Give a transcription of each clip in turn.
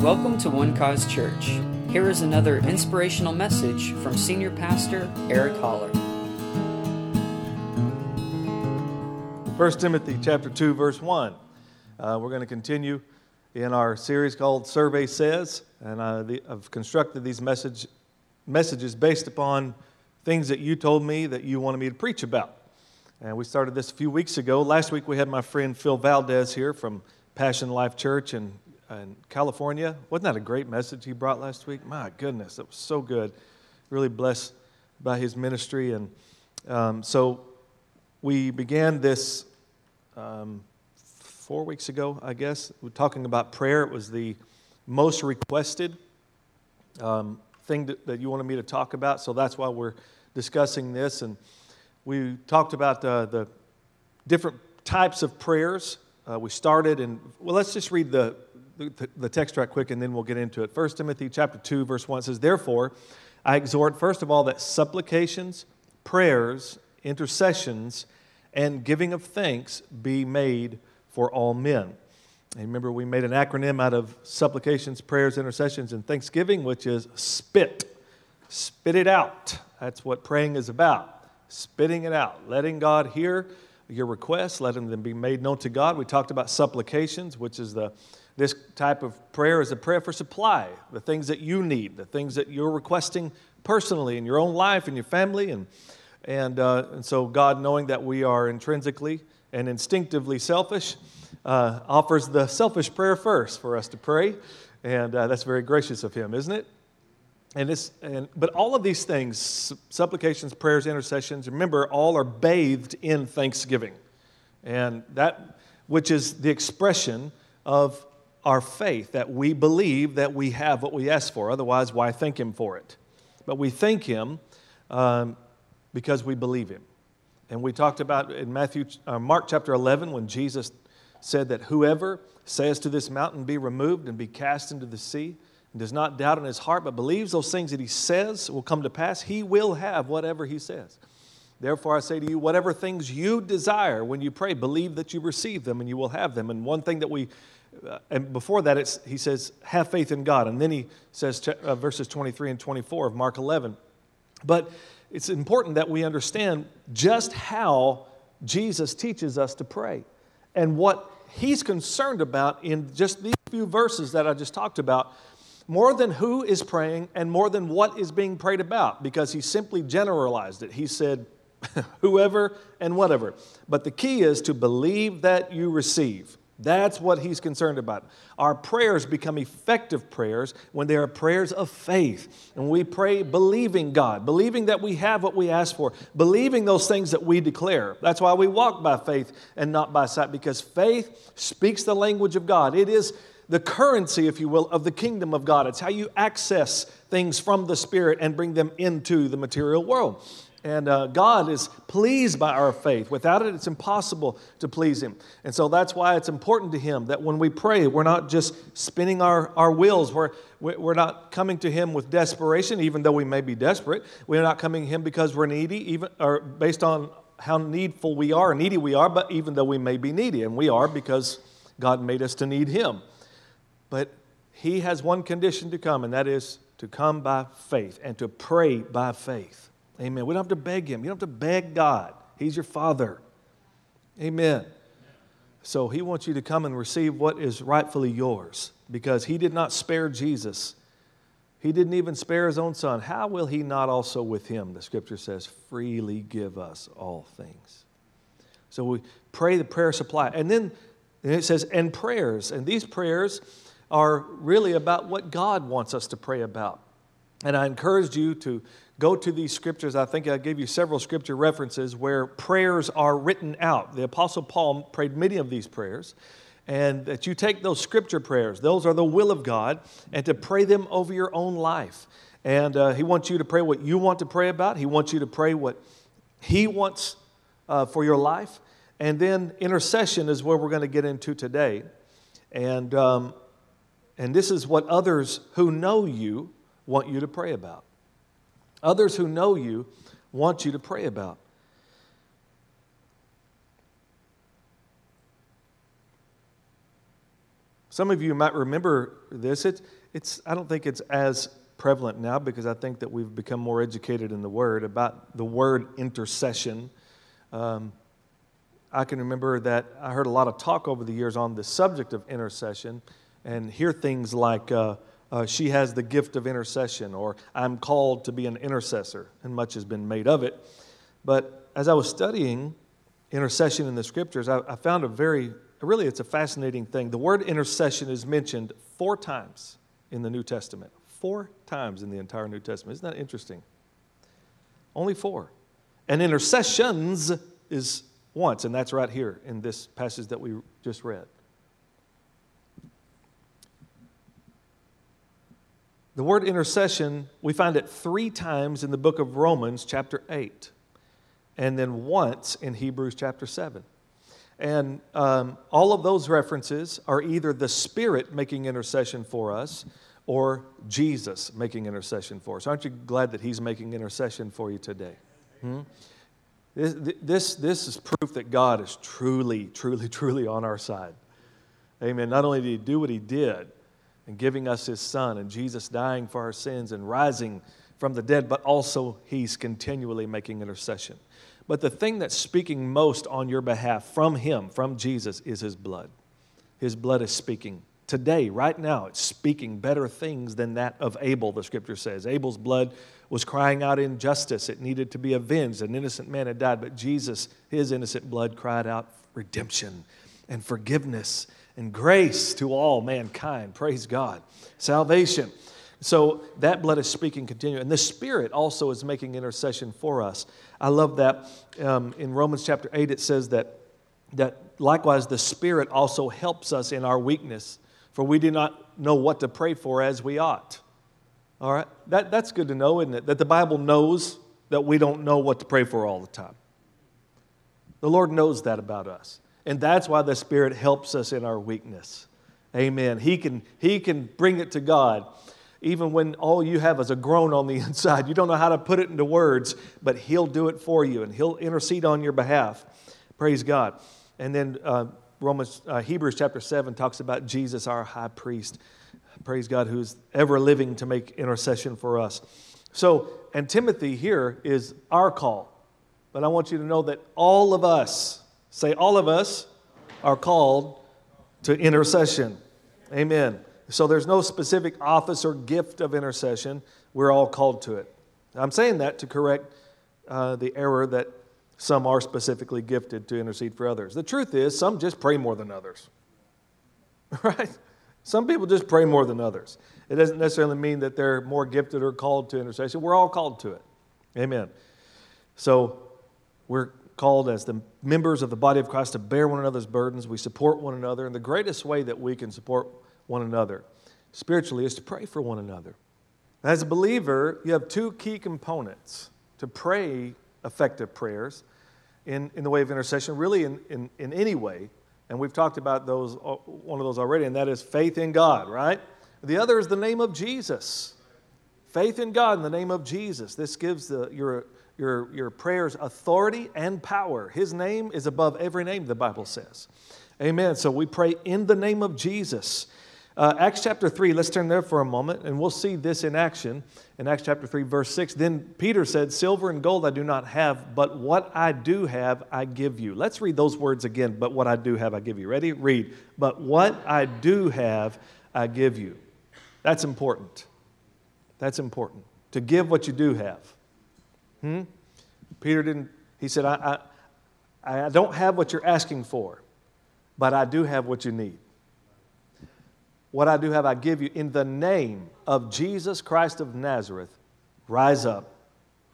Welcome to One Cause Church. Here is another inspirational message from Senior Pastor Eric Holler. 1 Timothy chapter 2, verse 1. Uh, we're going to continue in our series called Survey Says, and uh, the, I've constructed these message, messages based upon things that you told me that you wanted me to preach about. And we started this a few weeks ago. Last week we had my friend Phil Valdez here from Passion Life Church in, in California. Wasn't that a great message he brought last week? My goodness, it was so good. Really blessed by his ministry. And um, so we began this um, four weeks ago, I guess. We're talking about prayer. It was the most requested um, thing that, that, you wanted me to talk about, so that's why we're discussing this. And we talked about uh, the different types of prayers. Uh, we started, and well, let's just read the, the, the text right quick, and then we'll get into it. 1 Timothy chapter 2, verse 1 says, Therefore, I exhort, first of all, that supplications, prayers, intercessions, and giving of thanks be made for all men. And remember, we made an acronym out of supplications, prayers, intercessions, and thanksgiving, which is SPIT. Spit it out. That's what praying is about. Spitting it out, letting God hear your requests, letting them be made known to God. We talked about supplications, which is the this type of prayer is a prayer for supply, the things that you need, the things that you're requesting personally in your own life and your family. And, and, uh, and so, God, knowing that we are intrinsically and instinctively selfish, uh, offers the selfish prayer first for us to pray. And uh, that's very gracious of Him, isn't it? And this, and, but all of these things, supplications, prayers, intercessions, remember, all are bathed in thanksgiving. And that, which is the expression of our faith, that we believe that we have what we ask for. Otherwise, why thank Him for it? But we thank Him um, because we believe Him. And we talked about in Matthew, uh, Mark chapter 11 when Jesus said that whoever says to this mountain, Be removed and be cast into the sea, and does not doubt in his heart, but believes those things that he says will come to pass, he will have whatever he says. Therefore, I say to you, whatever things you desire when you pray, believe that you receive them and you will have them. And one thing that we, and before that, he says, have faith in God. And then he says, uh, verses 23 and 24 of Mark 11. But it's important that we understand just how Jesus teaches us to pray and what he's concerned about in just these few verses that I just talked about, more than who is praying and more than what is being prayed about, because he simply generalized it. He said, whoever and whatever. But the key is to believe that you receive. That's what he's concerned about. Our prayers become effective prayers when they are prayers of faith. And we pray believing God, believing that we have what we ask for, believing those things that we declare. That's why we walk by faith and not by sight, because faith speaks the language of God. It is the currency, if you will, of the kingdom of God. It's how you access things from the Spirit and bring them into the material world. And uh, God is pleased by our faith. Without it, it's impossible to please Him. And so that's why it's important to Him that when we pray, we're not just spinning our, our wheels. We're, we're not coming to Him with desperation, even though we may be desperate. We're not coming to Him because we're needy, even, or based on how needful we are, needy we are, but even though we may be needy. And we are because God made us to need Him. But He has one condition to come, and that is to come by faith and to pray by faith. Amen. We don't have to beg Him. You don't have to beg God. He's your Father. Amen. So He wants you to come and receive what is rightfully yours because He did not spare Jesus. He didn't even spare His own Son. How will He not also with Him, the scripture says, freely give us all things? So we pray the prayer supply. And then it says, and prayers. And these prayers are really about what God wants us to pray about. And I encouraged you to go to these scriptures. I think I gave you several scripture references where prayers are written out. The Apostle Paul prayed many of these prayers. And that you take those scripture prayers, those are the will of God, and to pray them over your own life. And uh, He wants you to pray what you want to pray about, He wants you to pray what He wants uh, for your life. And then intercession is where we're going to get into today. And, um, and this is what others who know you want you to pray about. Others who know you want you to pray about. some of you might remember this. It, it's, I don't think it's as prevalent now because I think that we've become more educated in the Word about the word intercession. Um, I can remember that I heard a lot of talk over the years on the subject of intercession and hear things like, uh, uh, she has the gift of intercession, or I'm called to be an intercessor, and much has been made of it. But as I was studying intercession in the scriptures, I, I found a very, really, it's a fascinating thing. The word intercession is mentioned four times in the New Testament. Four times in the entire New Testament. Isn't that interesting? Only four. And intercessions is once, and that's right here in this passage that we just read. The word intercession, we find it three times in the book of Romans, chapter 8, and then once in Hebrews, chapter 7. And um, all of those references are either the Spirit making intercession for us or Jesus making intercession for us. Aren't you glad that He's making intercession for you today? Hmm? This, this, this is proof that God is truly, truly, truly on our side. Amen. Not only did He do what He did, and giving us his son and Jesus dying for our sins and rising from the dead, but also he's continually making intercession. But the thing that's speaking most on your behalf from him, from Jesus, is his blood. His blood is speaking. Today, right now, it's speaking better things than that of Abel, the scripture says. Abel's blood was crying out injustice. It needed to be avenged. An innocent man had died, but Jesus, his innocent blood, cried out redemption and forgiveness and grace to all mankind. Praise God. Salvation. So that blood is speaking continually. And the Spirit also is making intercession for us. I love that. Um, in Romans chapter 8, it says that, that likewise the Spirit also helps us in our weakness, for we do not know what to pray for as we ought. All right? That, that's good to know, isn't it? That the Bible knows that we don't know what to pray for all the time. The Lord knows that about us. And that's why the Spirit helps us in our weakness. Amen. He can, he can bring it to God even when all you have is a groan on the inside. You don't know how to put it into words, but He'll do it for you and He'll intercede on your behalf. Praise God. And then uh, Romans, uh, Hebrews chapter 7 talks about Jesus, our high priest. Praise God, who's ever living to make intercession for us. So, and Timothy here is our call. But I want you to know that all of us, Say, all of us are called to intercession. Amen. So there's no specific office or gift of intercession. We're all called to it. I'm saying that to correct uh, the error that some are specifically gifted to intercede for others. The truth is, some just pray more than others. Right? Some people just pray more than others. It doesn't necessarily mean that they're more gifted or called to intercession. We're all called to it. Amen. So we're called as the members of the body of Christ to bear one another's burdens. We support one another. And the greatest way that we can support one another spiritually is to pray for one another. As a believer, you have two key components to pray effective prayers in, in the way of intercession, really in, in, in any way. And we've talked about those, uh, one of those already, and that is faith in God, right? The other is the name of Jesus. Faith in God in the name of Jesus. This gives the, your your, your prayers authority and power. His name is above every name, the Bible says. Amen. So we pray in the name of Jesus. Uh, Acts chapter 3, let's turn there for a moment, and we'll see this in action. In Acts chapter 3, verse 6, then Peter said, Silver and gold I do not have, but what I do have I give you. Let's read those words again. But what I do have I give you. Ready? Read. But what I do have I give you. That's important. That's important. To give what you do have. Hmm? Peter didn't, he said, I, I, I don't have what you're asking for, but I do have what you need. What I do have, I give you. In the name of Jesus Christ of Nazareth, rise up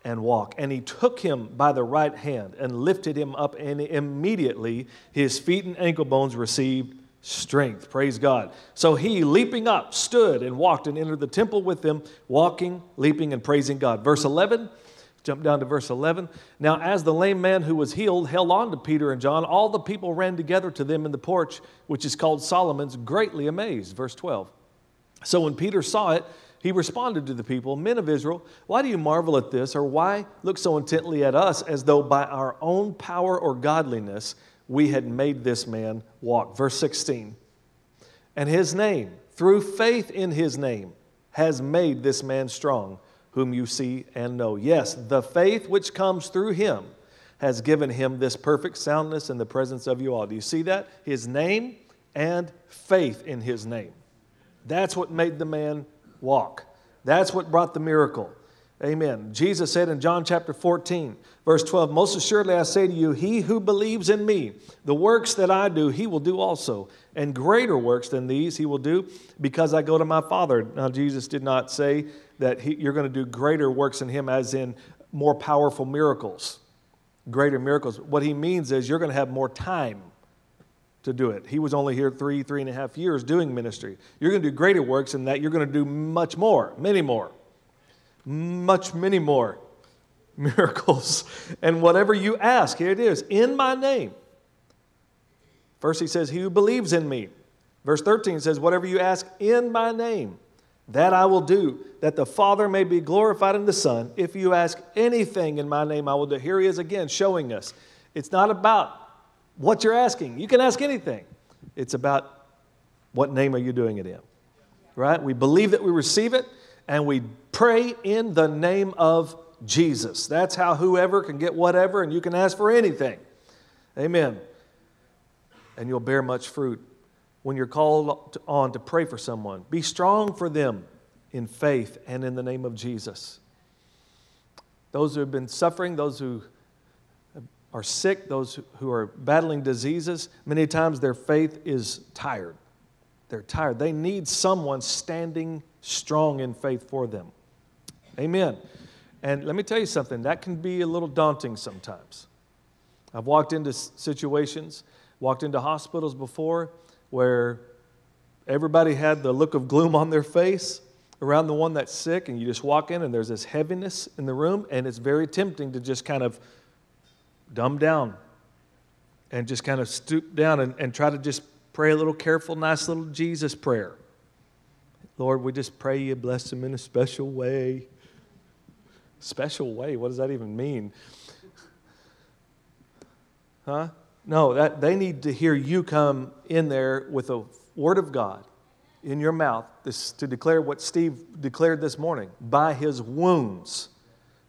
and walk. And he took him by the right hand and lifted him up, and immediately his feet and ankle bones received strength. Praise God. So he, leaping up, stood and walked and entered the temple with them, walking, leaping, and praising God. Verse 11 Jump down to verse 11. Now, as the lame man who was healed held on to Peter and John, all the people ran together to them in the porch, which is called Solomon's, greatly amazed. Verse 12. So when Peter saw it, he responded to the people, Men of Israel, why do you marvel at this, or why look so intently at us as though by our own power or godliness we had made this man walk? Verse 16. And his name, through faith in his name, has made this man strong, whom you see and know. Yes, the faith which comes through him has given him this perfect soundness in the presence of you all. Do you see that? His name and faith in his name. That's what made the man walk. That's what brought the miracle. Amen. Jesus said in John chapter 14, verse 12, Most assuredly I say to you, he who believes in me, the works that I do, he will do also. And greater works than these he will do because I go to my Father. Now, Jesus did not say that he, you're going to do greater works in him, as in more powerful miracles, greater miracles. What he means is you're going to have more time to do it. He was only here three, three and a half years doing ministry. You're going to do greater works in that you're going to do much more, many more, much, many more miracles. And whatever you ask, here it is, in my name. First, he says, He who believes in me. Verse 13 says, Whatever you ask in my name, that I will do, that the Father may be glorified in the Son. If you ask anything in my name, I will do. Here he is again showing us. It's not about what you're asking. You can ask anything. It's about what name are you doing it in? Right? We believe that we receive it and we pray in the name of Jesus. That's how whoever can get whatever and you can ask for anything. Amen. And you'll bear much fruit when you're called on to pray for someone. Be strong for them in faith and in the name of Jesus. Those who have been suffering, those who are sick, those who are battling diseases, many times their faith is tired. They're tired. They need someone standing strong in faith for them. Amen. And let me tell you something, that can be a little daunting sometimes. I've walked into situations, walked into hospitals before where everybody had the look of gloom on their face around the one that's sick, and you just walk in and there's this heaviness in the room, and it's very tempting to just kind of dumb down and just kind of stoop down and, and try to just pray a little careful, nice little Jesus prayer. Lord, we just pray you bless them in a special way. Special way? What does that even mean? Huh? No, that, they need to hear you come in there with a word of God in your mouth this, to declare what Steve declared this morning. By his wounds,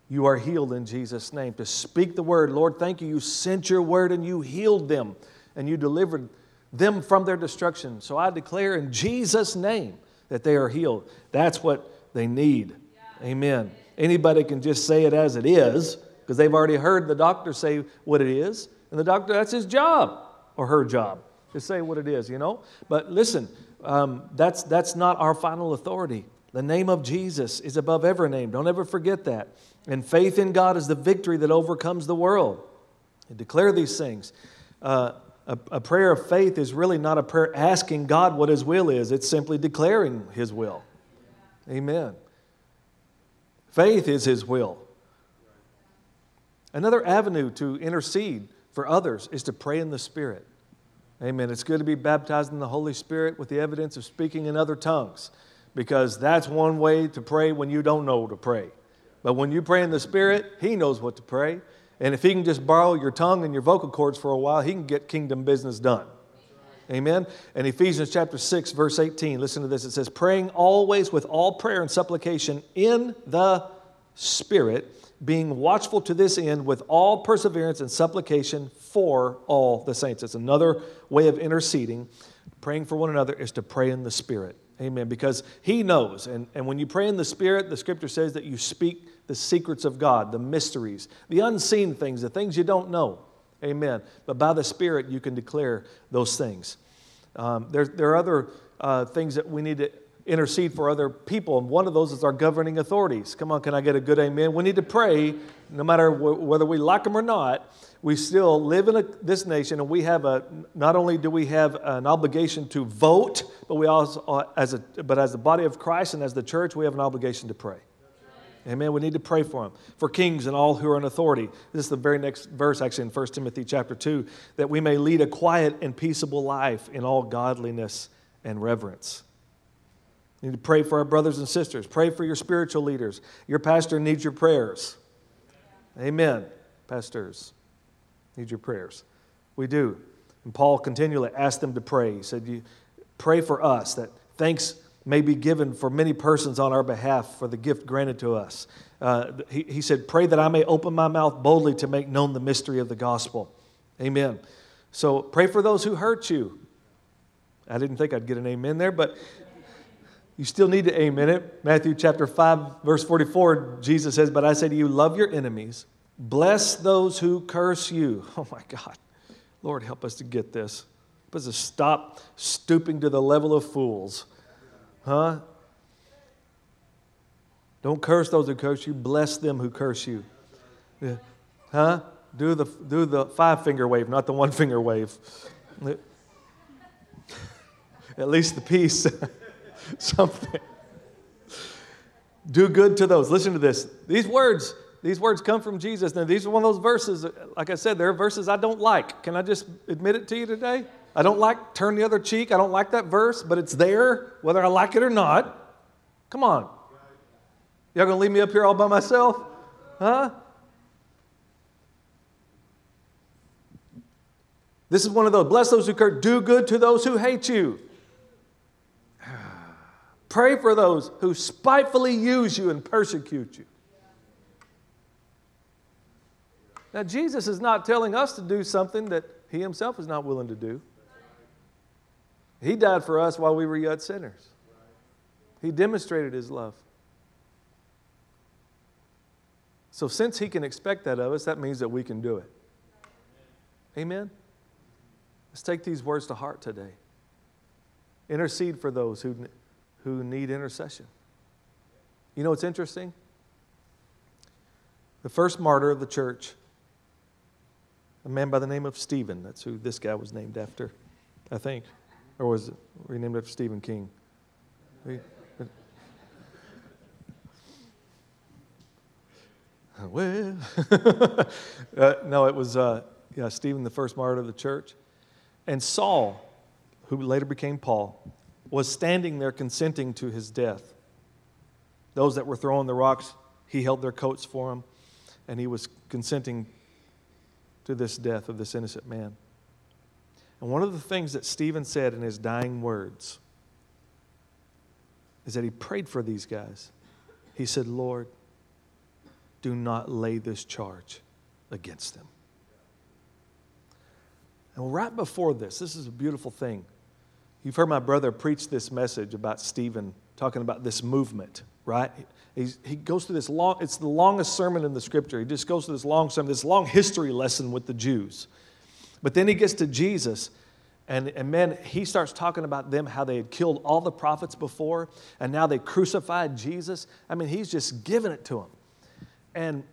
you are healed in Jesus' name. To speak the word, Lord, thank you. You sent your word and you healed them and you delivered them from their destruction. So I declare in Jesus' name that they are healed. That's what they need. Amen. Anybody can just say it as it is because they've already heard the doctor say what it is. And the doctor, that's his job or her job to say what it is, you know? But listen, um, that's, that's not our final authority. The name of Jesus is above every name. Don't ever forget that. And faith in God is the victory that overcomes the world. And declare these things. Uh, a, a prayer of faith is really not a prayer asking God what His will is, it's simply declaring His will. Amen. Faith is His will. Another avenue to intercede for others is to pray in the Spirit. Amen. It's good to be baptized in the Holy Spirit with the evidence of speaking in other tongues because that's one way to pray when you don't know to pray. But when you pray in the Spirit, He knows what to pray. And if He can just borrow your tongue and your vocal cords for a while, He can get kingdom business done. Amen. And Ephesians chapter 6, verse 18, listen to this. It says, Praying always with all prayer and supplication in the Spirit, being watchful to this end with all perseverance and supplication for all the saints. It's another way of interceding. Praying for one another is to pray in the Spirit. Amen. Because He knows. And, and when you pray in the Spirit, the scripture says that you speak the secrets of God, the mysteries, the unseen things, the things you don't know. Amen. But by the Spirit, you can declare those things. Um, there, there are other uh, things that we need to intercede for other people, and one of those is our governing authorities. Come on, can I get a good amen? We need to pray, no matter whether we like them or not. We still live in a, this nation, and we have a. Not only do we have an obligation to vote, but we also, uh, as a, but as the body of Christ and as the church, we have an obligation to pray. Amen. We need to pray for them, for kings and all who are in authority. This is the very next verse, actually, in 1 Timothy chapter 2, that we may lead a quiet and peaceable life in all godliness and reverence. You need to pray for our brothers and sisters. Pray for your spiritual leaders. Your pastor needs your prayers. Amen. Pastors need your prayers. We do. And Paul continually asked them to pray. He said, you, pray for us that thanks may be given for many persons on our behalf for the gift granted to us. Uh, he, he said, Pray that I may open my mouth boldly to make known the mystery of the gospel. Amen. So pray for those who hurt you. I didn't think I'd get an amen there, but you still need to amen it. Matthew chapter 5, verse 44, Jesus says, But I say to you, love your enemies, bless those who curse you. Oh my God. Lord, help us to get this. Help us to stop stooping to the level of fools. Huh? Don't curse those who curse you, bless them who curse you. Yeah. Huh? Do the, do the five finger wave, not the one finger wave. At least the peace. Something. Do good to those. Listen to this. These words, these words come from Jesus. Now, these are one of those verses, like I said, there are verses I don't like. Can I just admit it to you today? I don't like turn the other cheek. I don't like that verse, but it's there, whether I like it or not. Come on. Y'all gonna leave me up here all by myself? Huh? This is one of those. Bless those who curse, do good to those who hate you. Pray for those who spitefully use you and persecute you. Now, Jesus is not telling us to do something that he himself is not willing to do. He died for us while we were yet sinners. He demonstrated his love. So, since he can expect that of us, that means that we can do it. Amen? Let's take these words to heart today. Intercede for those who, who need intercession. You know what's interesting? The first martyr of the church, a man by the name of Stephen, that's who this guy was named after, I think. Or was it renamed after Stephen King? Well, uh, no, it was uh, yeah, Stephen, the first martyr of the church. And Saul, who later became Paul, was standing there consenting to his death. Those that were throwing the rocks, he held their coats for him, and he was consenting to this death of this innocent man. And one of the things that Stephen said in his dying words is that he prayed for these guys. He said, Lord, do not lay this charge against them. And right before this, this is a beautiful thing. You've heard my brother preach this message about Stephen, talking about this movement, right? He's, he goes through this long, it's the longest sermon in the scripture. He just goes through this long sermon, this long history lesson with the Jews. But then he gets to Jesus, and, and man, he starts talking about them, how they had killed all the prophets before, and now they crucified Jesus. I mean, he's just giving it to them. And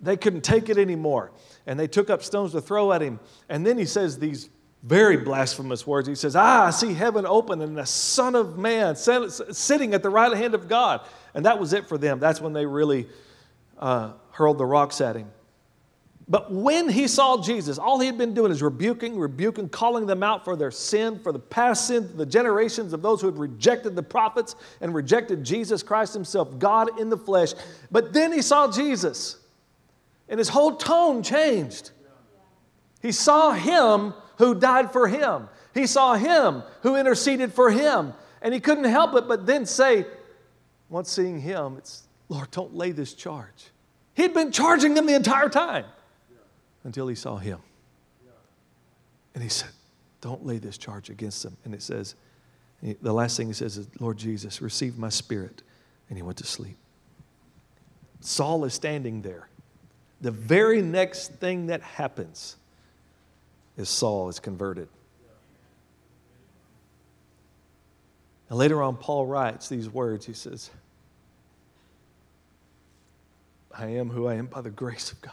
they couldn't take it anymore. And they took up stones to throw at him. And then he says these very blasphemous words. He says, Ah, I see heaven open and the Son of Man sitting at the right hand of God. And that was it for them. That's when they really uh, hurled the rocks at him. But when he saw Jesus, all he had been doing is rebuking, rebuking, calling them out for their sin, for the past sin, the generations of those who had rejected the prophets and rejected Jesus Christ himself, God in the flesh. But then he saw Jesus, and his whole tone changed. He saw him who died for him, he saw him who interceded for him. And he couldn't help it but then say, once seeing him, it's, Lord, don't lay this charge. He'd been charging them the entire time until he saw him. And he said, Don't lay this charge against them. And it says, the last thing he says is, Lord Jesus, receive my spirit. And he went to sleep. Saul is standing there. The very next thing that happens is Saul is converted. And later on, Paul writes these words. He says, I am who I am by the grace of God.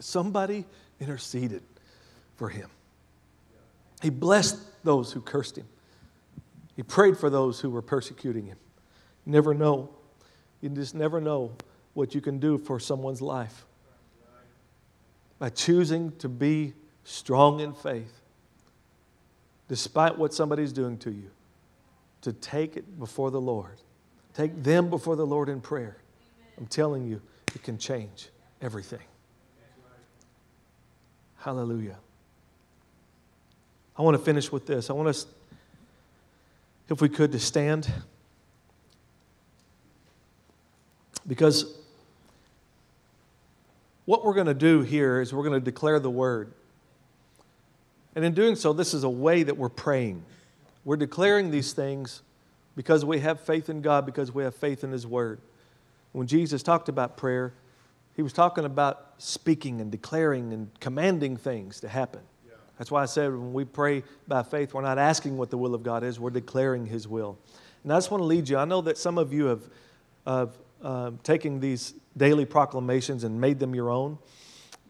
Somebody interceded for him. He blessed those who cursed him. He prayed for those who were persecuting him. You never know. You just never know what you can do for someone's life. By choosing to be strong in faith, despite what somebody's doing to you, to take it before the Lord. Take them before the Lord in prayer. I'm telling you, it can change everything. Hallelujah. I want to finish with this. I want us, if we could, to stand. Because what we're going to do here is we're going to declare the word. And in doing so, this is a way that we're praying. We're declaring these things because we have faith in God, because we have faith in His Word. When Jesus talked about prayer, He was talking about speaking and declaring and commanding things to happen. Yeah. That's why I said when we pray by faith, we're not asking what the will of God is, we're declaring His will. And I just want to lead you. I know that some of you have, have uh, taken these daily proclamations and made them your own.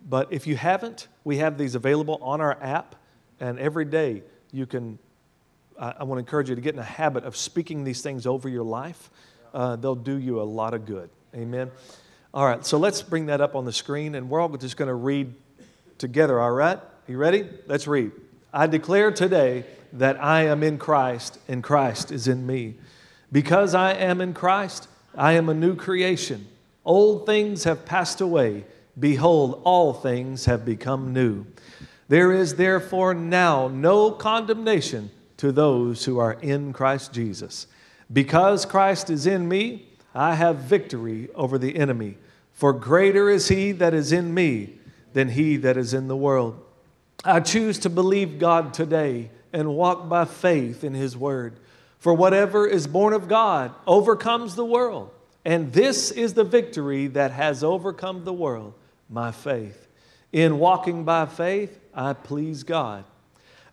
But if you haven't, we have these available on our app, and every day you can I, I want to encourage you to get in a habit of speaking these things over your life. Uh, they'll do you a lot of good. Amen. All right, so let's bring that up on the screen, and we're all just going to read together, all right? You ready? Let's read. I declare today that I am in Christ, and Christ is in me. Because I am in Christ, I am a new creation. Old things have passed away. Behold, all things have become new. There is therefore now no condemnation to those who are in Christ Jesus. Because Christ is in me, I have victory over the enemy. For greater is he that is in me than he that is in the world. I choose to believe God today and walk by faith in his word. For whatever is born of God overcomes the world. And this is the victory that has overcome the world, my faith. In walking by faith, I please God.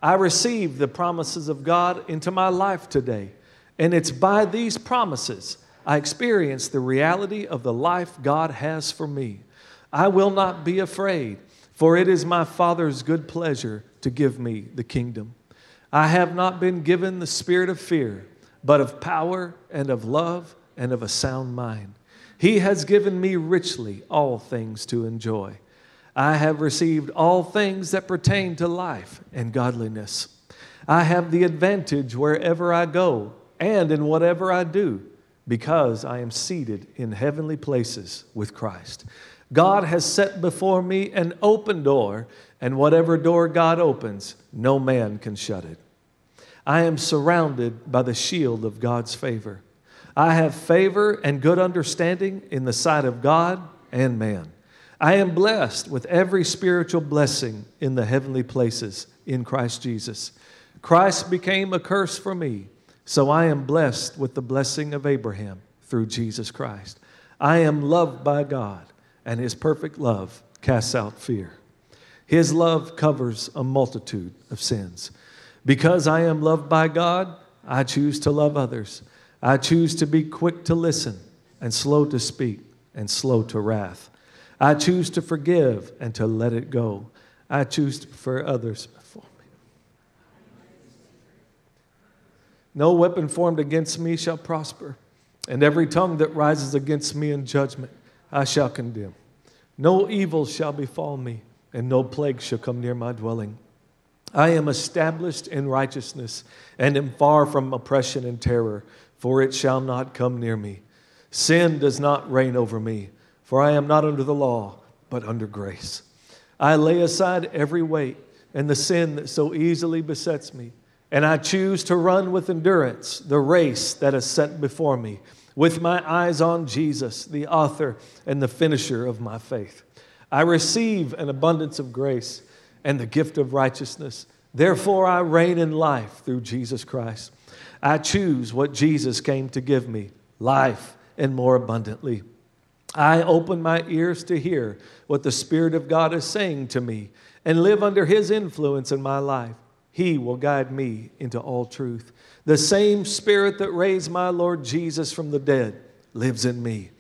I receive the promises of God into my life today. And it's by these promises I experience the reality of the life God has for me. I will not be afraid, for it is my Father's good pleasure to give me the kingdom. I have not been given the spirit of fear, but of power and of love and of a sound mind. He has given me richly all things to enjoy. I have received all things that pertain to life and godliness. I have the advantage wherever I go and in whatever I do, because I am seated in heavenly places with Christ. God has set before me an open door, and whatever door God opens, no man can shut it. I am surrounded by the shield of God's favor. I have favor and good understanding in the sight of God and man. I am blessed with every spiritual blessing in the heavenly places in Christ Jesus. Christ became a curse for me, so I am blessed with the blessing of Abraham through Jesus Christ. I am loved by God, and his perfect love casts out fear. His love covers a multitude of sins. Because I am loved by God, I choose to love others. I choose to be quick to listen and slow to speak and slow to wrath. I choose to forgive and to let it go. I choose to prefer others before me. No weapon formed against me shall prosper, and every tongue that rises against me in judgment I shall condemn. No evil shall befall me, and no plague shall come near my dwelling. I am established in righteousness and am far from oppression and terror, for it shall not come near me. Sin does not reign over me for I am not under the law, but under grace. I lay aside every weight and the sin that so easily besets me, and I choose to run with endurance the race that is set before me, with my eyes on Jesus, the author and the finisher of my faith. I receive an abundance of grace and the gift of righteousness. Therefore, I reign in life through Jesus Christ. I choose what Jesus came to give me life and more abundantly. I open my ears to hear what the Spirit of God is saying to me and live under His influence in my life. He will guide me into all truth. The same Spirit that raised my Lord Jesus from the dead lives in me.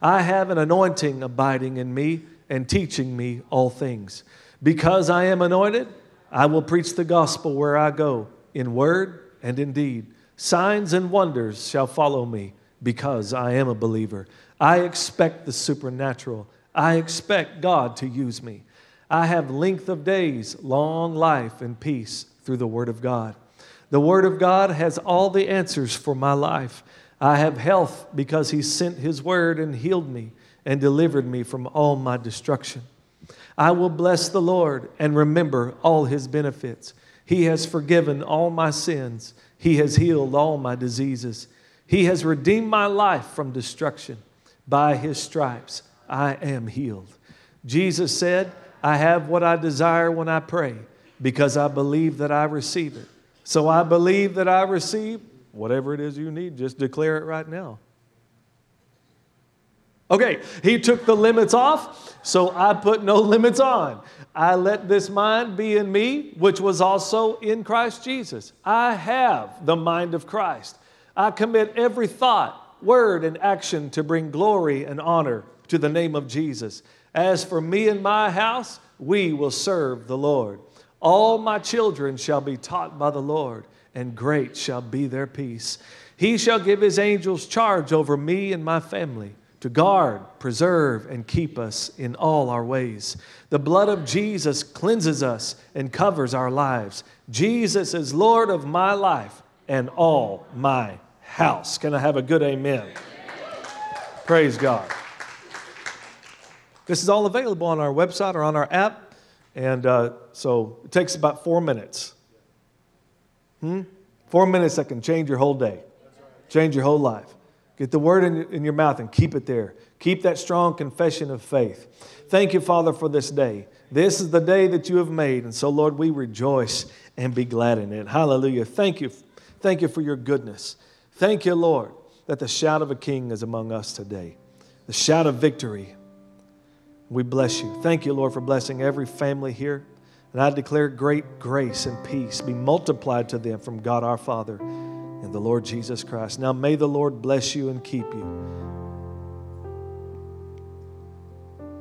I have an anointing abiding in me and teaching me all things. Because I am anointed, I will preach the gospel where I go, in word and in deed. Signs and wonders shall follow me because I am a believer. I expect the supernatural. I expect God to use me. I have length of days, long life, and peace through the Word of God. The Word of God has all the answers for my life. I have health because He sent His Word and healed me and delivered me from all my destruction. I will bless the Lord and remember all His benefits. He has forgiven all my sins. He has healed all my diseases. He has redeemed my life from destruction. By his stripes, I am healed. Jesus said, I have what I desire when I pray because I believe that I receive it. So I believe that I receive whatever it is you need. Just declare it right now. Okay, he took the limits off, so I put no limits on. I let this mind be in me, which was also in Christ Jesus. I have the mind of Christ. I commit every thought, word, and action to bring glory and honor to the name of Jesus. As for me and my house, we will serve the Lord. All my children shall be taught by the Lord, and great shall be their peace. He shall give his angels charge over me and my family to guard, preserve, and keep us in all our ways. The blood of Jesus cleanses us and covers our lives. Jesus is Lord of my life and all my house. Can I have a good amen? Praise God. This is all available on our website or on our app, and uh, so it takes about four minutes. Hmm? Four minutes that can change your whole day, change your whole life. Get the word in, in your mouth and keep it there. Keep that strong confession of faith. Thank you, Father, for this day. This is the day that you have made. And so, Lord, we rejoice and be glad in it. Hallelujah. Thank you. Thank you for your goodness. Thank you, Lord, that the shout of a king is among us today, the shout of victory. We bless you. Thank you, Lord, for blessing every family here. And I declare great grace and peace be multiplied to them from God our Father and the Lord Jesus Christ. Now may the Lord bless you and keep you.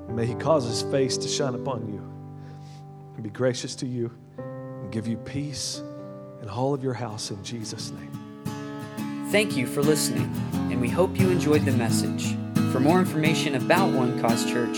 May he cause his face to shine upon you and be gracious to you and give you peace in all of your house in Jesus' name. Thank you for listening, and we hope you enjoyed the message. For more information about One Cause Church,